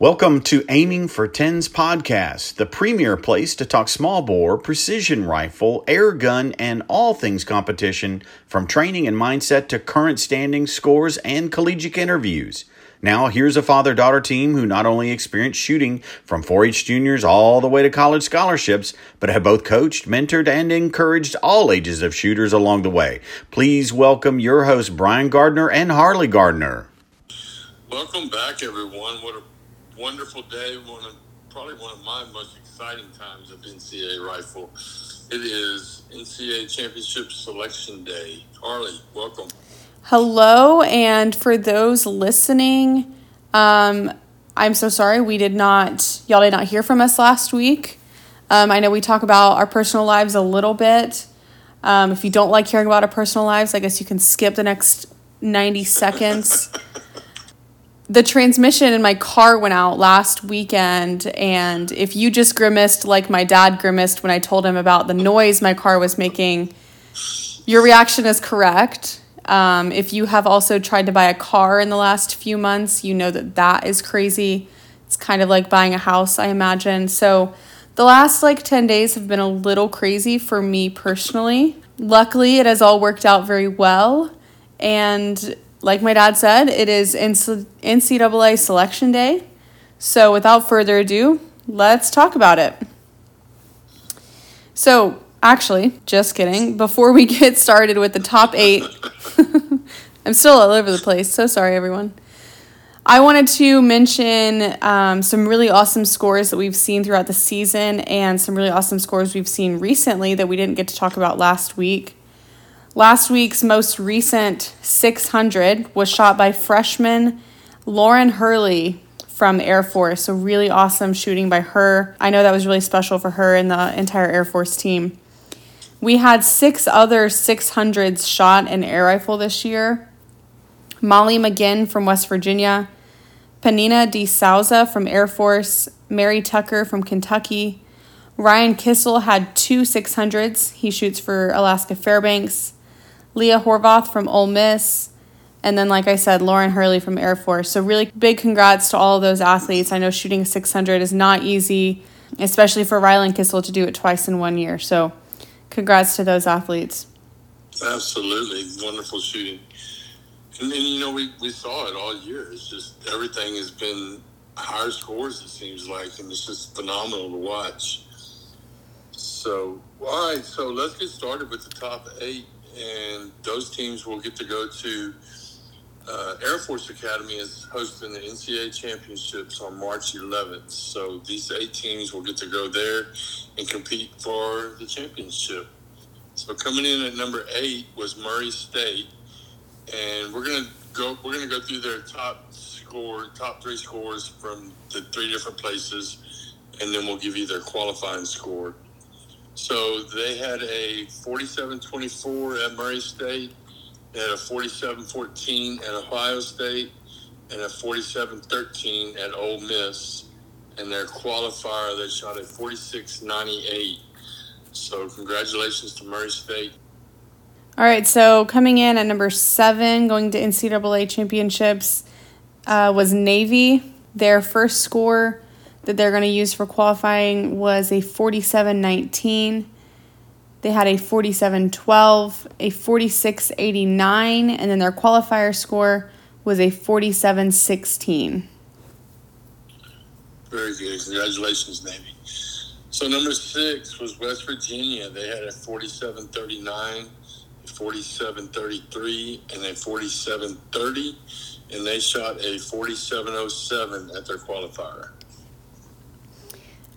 Welcome to Aiming for Tens podcast, the premier place to talk small bore, precision rifle, air gun, and all things competition, from training and mindset to current standings, scores, and collegiate interviews. Now, here's a father daughter team who not only experienced shooting from 4 H juniors all the way to college scholarships, but have both coached, mentored, and encouraged all ages of shooters along the way. Please welcome your hosts, Brian Gardner and Harley Gardner. Welcome back, everyone. What a wonderful day. One of probably one of my most exciting times of NCAA rifle. It is NCAA Championship Selection Day. Harley, welcome. Hello, and for those listening, um, I'm so sorry we did not, y'all did not hear from us last week. Um, I know we talk about our personal lives a little bit. Um, if you don't like hearing about our personal lives, I guess you can skip the next 90 seconds. the transmission in my car went out last weekend and if you just grimaced like my dad grimaced when i told him about the noise my car was making your reaction is correct. Um, if you have also tried to buy a car in the last few months you know that that is crazy. It's kind of like buying a house i imagine. So the last like 10 days have been a little crazy for me personally. Luckily it has all worked out very well and like my dad said, it is NCAA selection day. So without further ado, let's talk about it. So, actually, just kidding. Before we get started with the top eight, I'm still all over the place. So sorry, everyone. I wanted to mention um, some really awesome scores that we've seen throughout the season and some really awesome scores we've seen recently that we didn't get to talk about last week. Last week's most recent 600 was shot by freshman Lauren Hurley from Air Force. So, really awesome shooting by her. I know that was really special for her and the entire Air Force team. We had six other 600s shot in air rifle this year Molly McGinn from West Virginia, Panina De Souza from Air Force, Mary Tucker from Kentucky. Rylan Kissel had two 600s. He shoots for Alaska Fairbanks. Leah Horvath from Ole Miss, and then, like I said, Lauren Hurley from Air Force. So, really big congrats to all of those athletes. I know shooting 600 is not easy, especially for Rylan Kissel to do it twice in one year. So, congrats to those athletes. Absolutely. Wonderful shooting. And, and you know, we, we saw it all year. It's just everything has been higher scores, it seems like, and it's just phenomenal to watch. So, all right, so let's get started with the top eight and those teams will get to go to uh, Air Force Academy is hosting the NCAA championships on March 11th. So these eight teams will get to go there and compete for the championship. So coming in at number eight was Murray State, and we're gonna go. We're gonna go through their top score, top three scores from the three different places, and then we'll give you their qualifying score. So they had a 47-24 at Murray State, they had a 47-14 at Ohio State, and a 47-13 at Ole Miss. And their qualifier, they shot a 46-98. So congratulations to Murray State. All right, so coming in at number seven, going to NCAA championships, uh, was Navy. Their first score that they're going to use for qualifying was a 47.19. They had a 47.12, a 46.89, and then their qualifier score was a 47.16. Very good. Congratulations, Navy. So number six was West Virginia. They had a 47.39, a 47.33, and a 47.30, and they shot a 47.07 at their qualifier.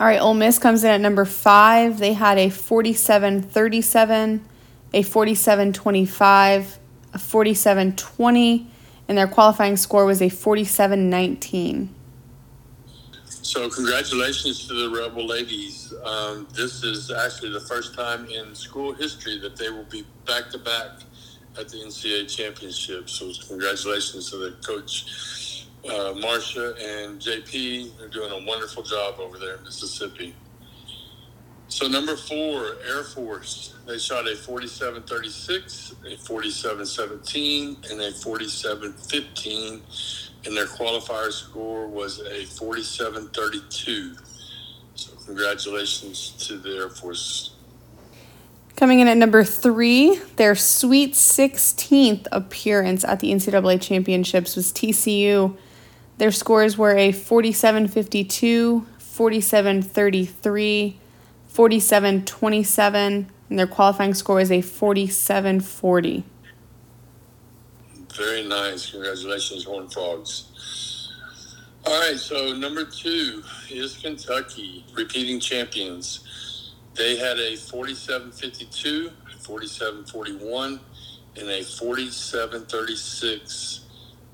All right, Ole Miss comes in at number five. They had a 47 37, a 47 25, a 47 20, and their qualifying score was a 47 19. So, congratulations to the Rebel ladies. Um, this is actually the first time in school history that they will be back to back at the NCAA championship. So, congratulations to the coach uh, Marcia and JP. They're doing a wonderful job over there in Mississippi. So number four, Air Force. They shot a 47-36, a 47-17, and a 47-15. and their qualifier score was a 47-32. So congratulations to the Air Force. Coming in at number three, their Sweet 16th appearance at the NCAA Championships was TCU. Their scores were a 47 52, 47 33, 47 27, and their qualifying score is a 47 40. Very nice. Congratulations, Horned Frogs. All right, so number two is Kentucky, repeating champions. They had a 47 52, 47 41, and a 47 36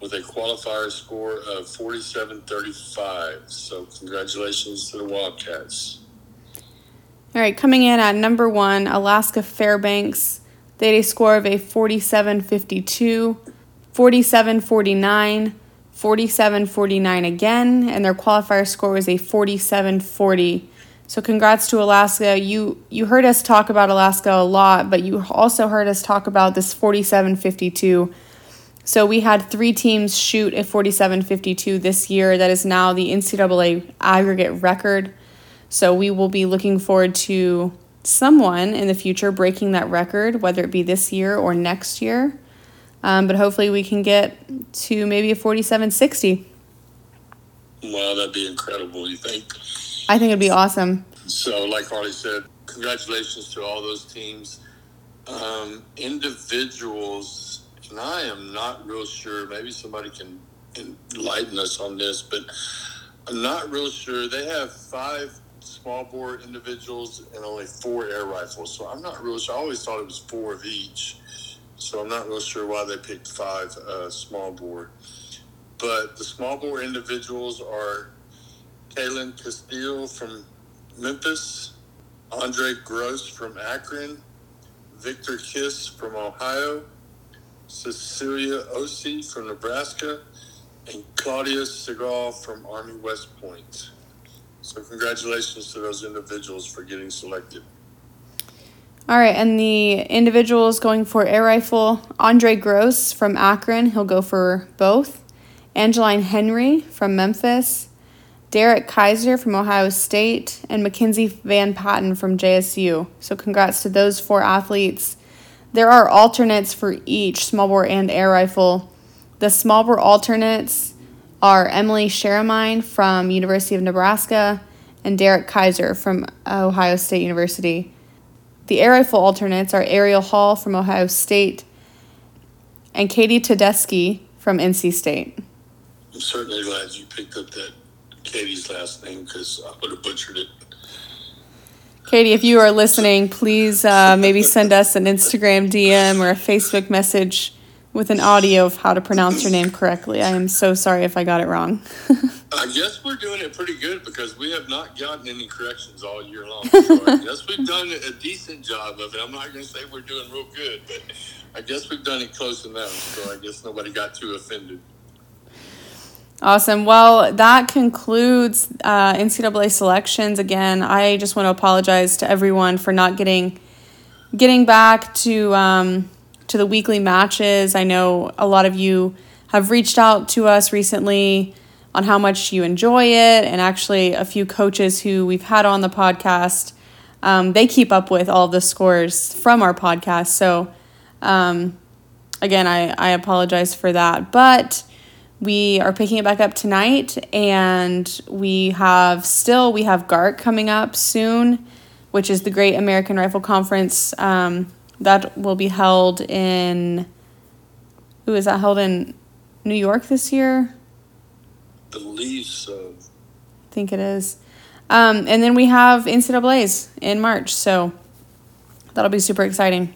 with a qualifier score of 47 35. So, congratulations to the Wildcats. All right, coming in at number one, Alaska Fairbanks. They had a score of a 47 52, 47 49, 47 49 again, and their qualifier score was a 47 40. So congrats to Alaska. You you heard us talk about Alaska a lot, but you also heard us talk about this 47 52 so we had three teams shoot a 47 52 this year. That is now the NCAA aggregate record. So we will be looking forward to someone in the future breaking that record, whether it be this year or next year. Um, but hopefully we can get to maybe a 47 60. Wow, that'd be incredible, you think? I think it'd be awesome. So, like Harley said, congratulations to all those teams. Um, individuals and I am not real sure. Maybe somebody can enlighten us on this, but I'm not real sure. They have five small bore individuals and only four air rifles, so I'm not real sure. I always thought it was four of each, so I'm not real sure why they picked five uh, small bore. But the small bore individuals are Kaylin Castile from Memphis, Andre Gross from Akron, Victor Kiss from Ohio, Cecilia Osi from Nebraska, and Claudia Segal from Army West Point. So, congratulations to those individuals for getting selected. All right, and the individuals going for air rifle Andre Gross from Akron, he'll go for both. Angeline Henry from Memphis, Derek Kaiser from Ohio State, and Mackenzie Van Patten from JSU. So, congrats to those four athletes. There are alternates for each small bore and air rifle. The small bore alternates are Emily Sharamine from University of Nebraska and Derek Kaiser from Ohio State University. The air rifle alternates are Ariel Hall from Ohio State and Katie Tedeschi from NC State. I'm certainly glad you picked up that Katie's last name because I would have butchered it. Katie, if you are listening, please uh, maybe send us an Instagram DM or a Facebook message with an audio of how to pronounce your name correctly. I am so sorry if I got it wrong. I guess we're doing it pretty good because we have not gotten any corrections all year long. So I guess we've done a decent job of it. I'm not going to say we're doing real good, but I guess we've done it close enough. So I guess nobody got too offended. Awesome. Well, that concludes uh, NCAA selections. Again, I just want to apologize to everyone for not getting getting back to um, to the weekly matches. I know a lot of you have reached out to us recently on how much you enjoy it, and actually, a few coaches who we've had on the podcast, um, they keep up with all the scores from our podcast. So, um, again, I I apologize for that, but we are picking it back up tonight and we have still we have GARC coming up soon which is the great american rifle conference um, that will be held in who is that held in? New york this year? Believe so. I think it is. Um, and then we have ncaa's in march so that'll be super exciting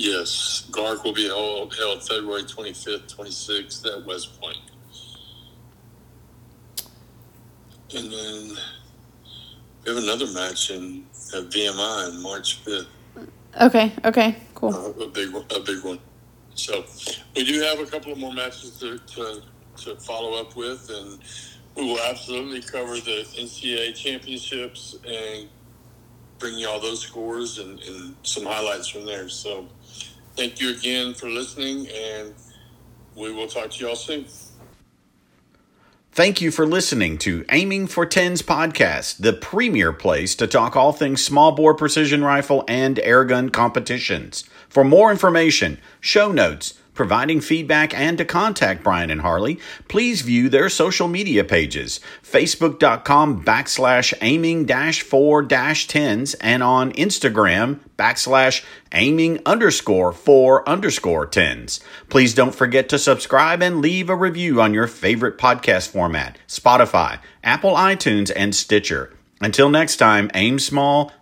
Yes, GARC will be held, held February 25th, 26th at West Point. And then we have another match in at VMI on March 5th. Okay, okay, cool. Uh, a big one, a big one. So we do have a couple of more matches to, to, to follow up with, and we will absolutely cover the NCAA championships and bring you all those scores and, and some highlights from there. So thank you again for listening, and we will talk to you all soon. Thank you for listening to Aiming for Tens podcast, the premier place to talk all things small bore precision rifle and airgun competitions. For more information, show notes, providing feedback, and to contact Brian and Harley, please view their social media pages facebook.com backslash aiming dash four dash tens and on Instagram backslash aiming underscore four underscore tens. Please don't forget to subscribe and leave a review on your favorite podcast format Spotify, Apple iTunes, and Stitcher. Until next time, aim small,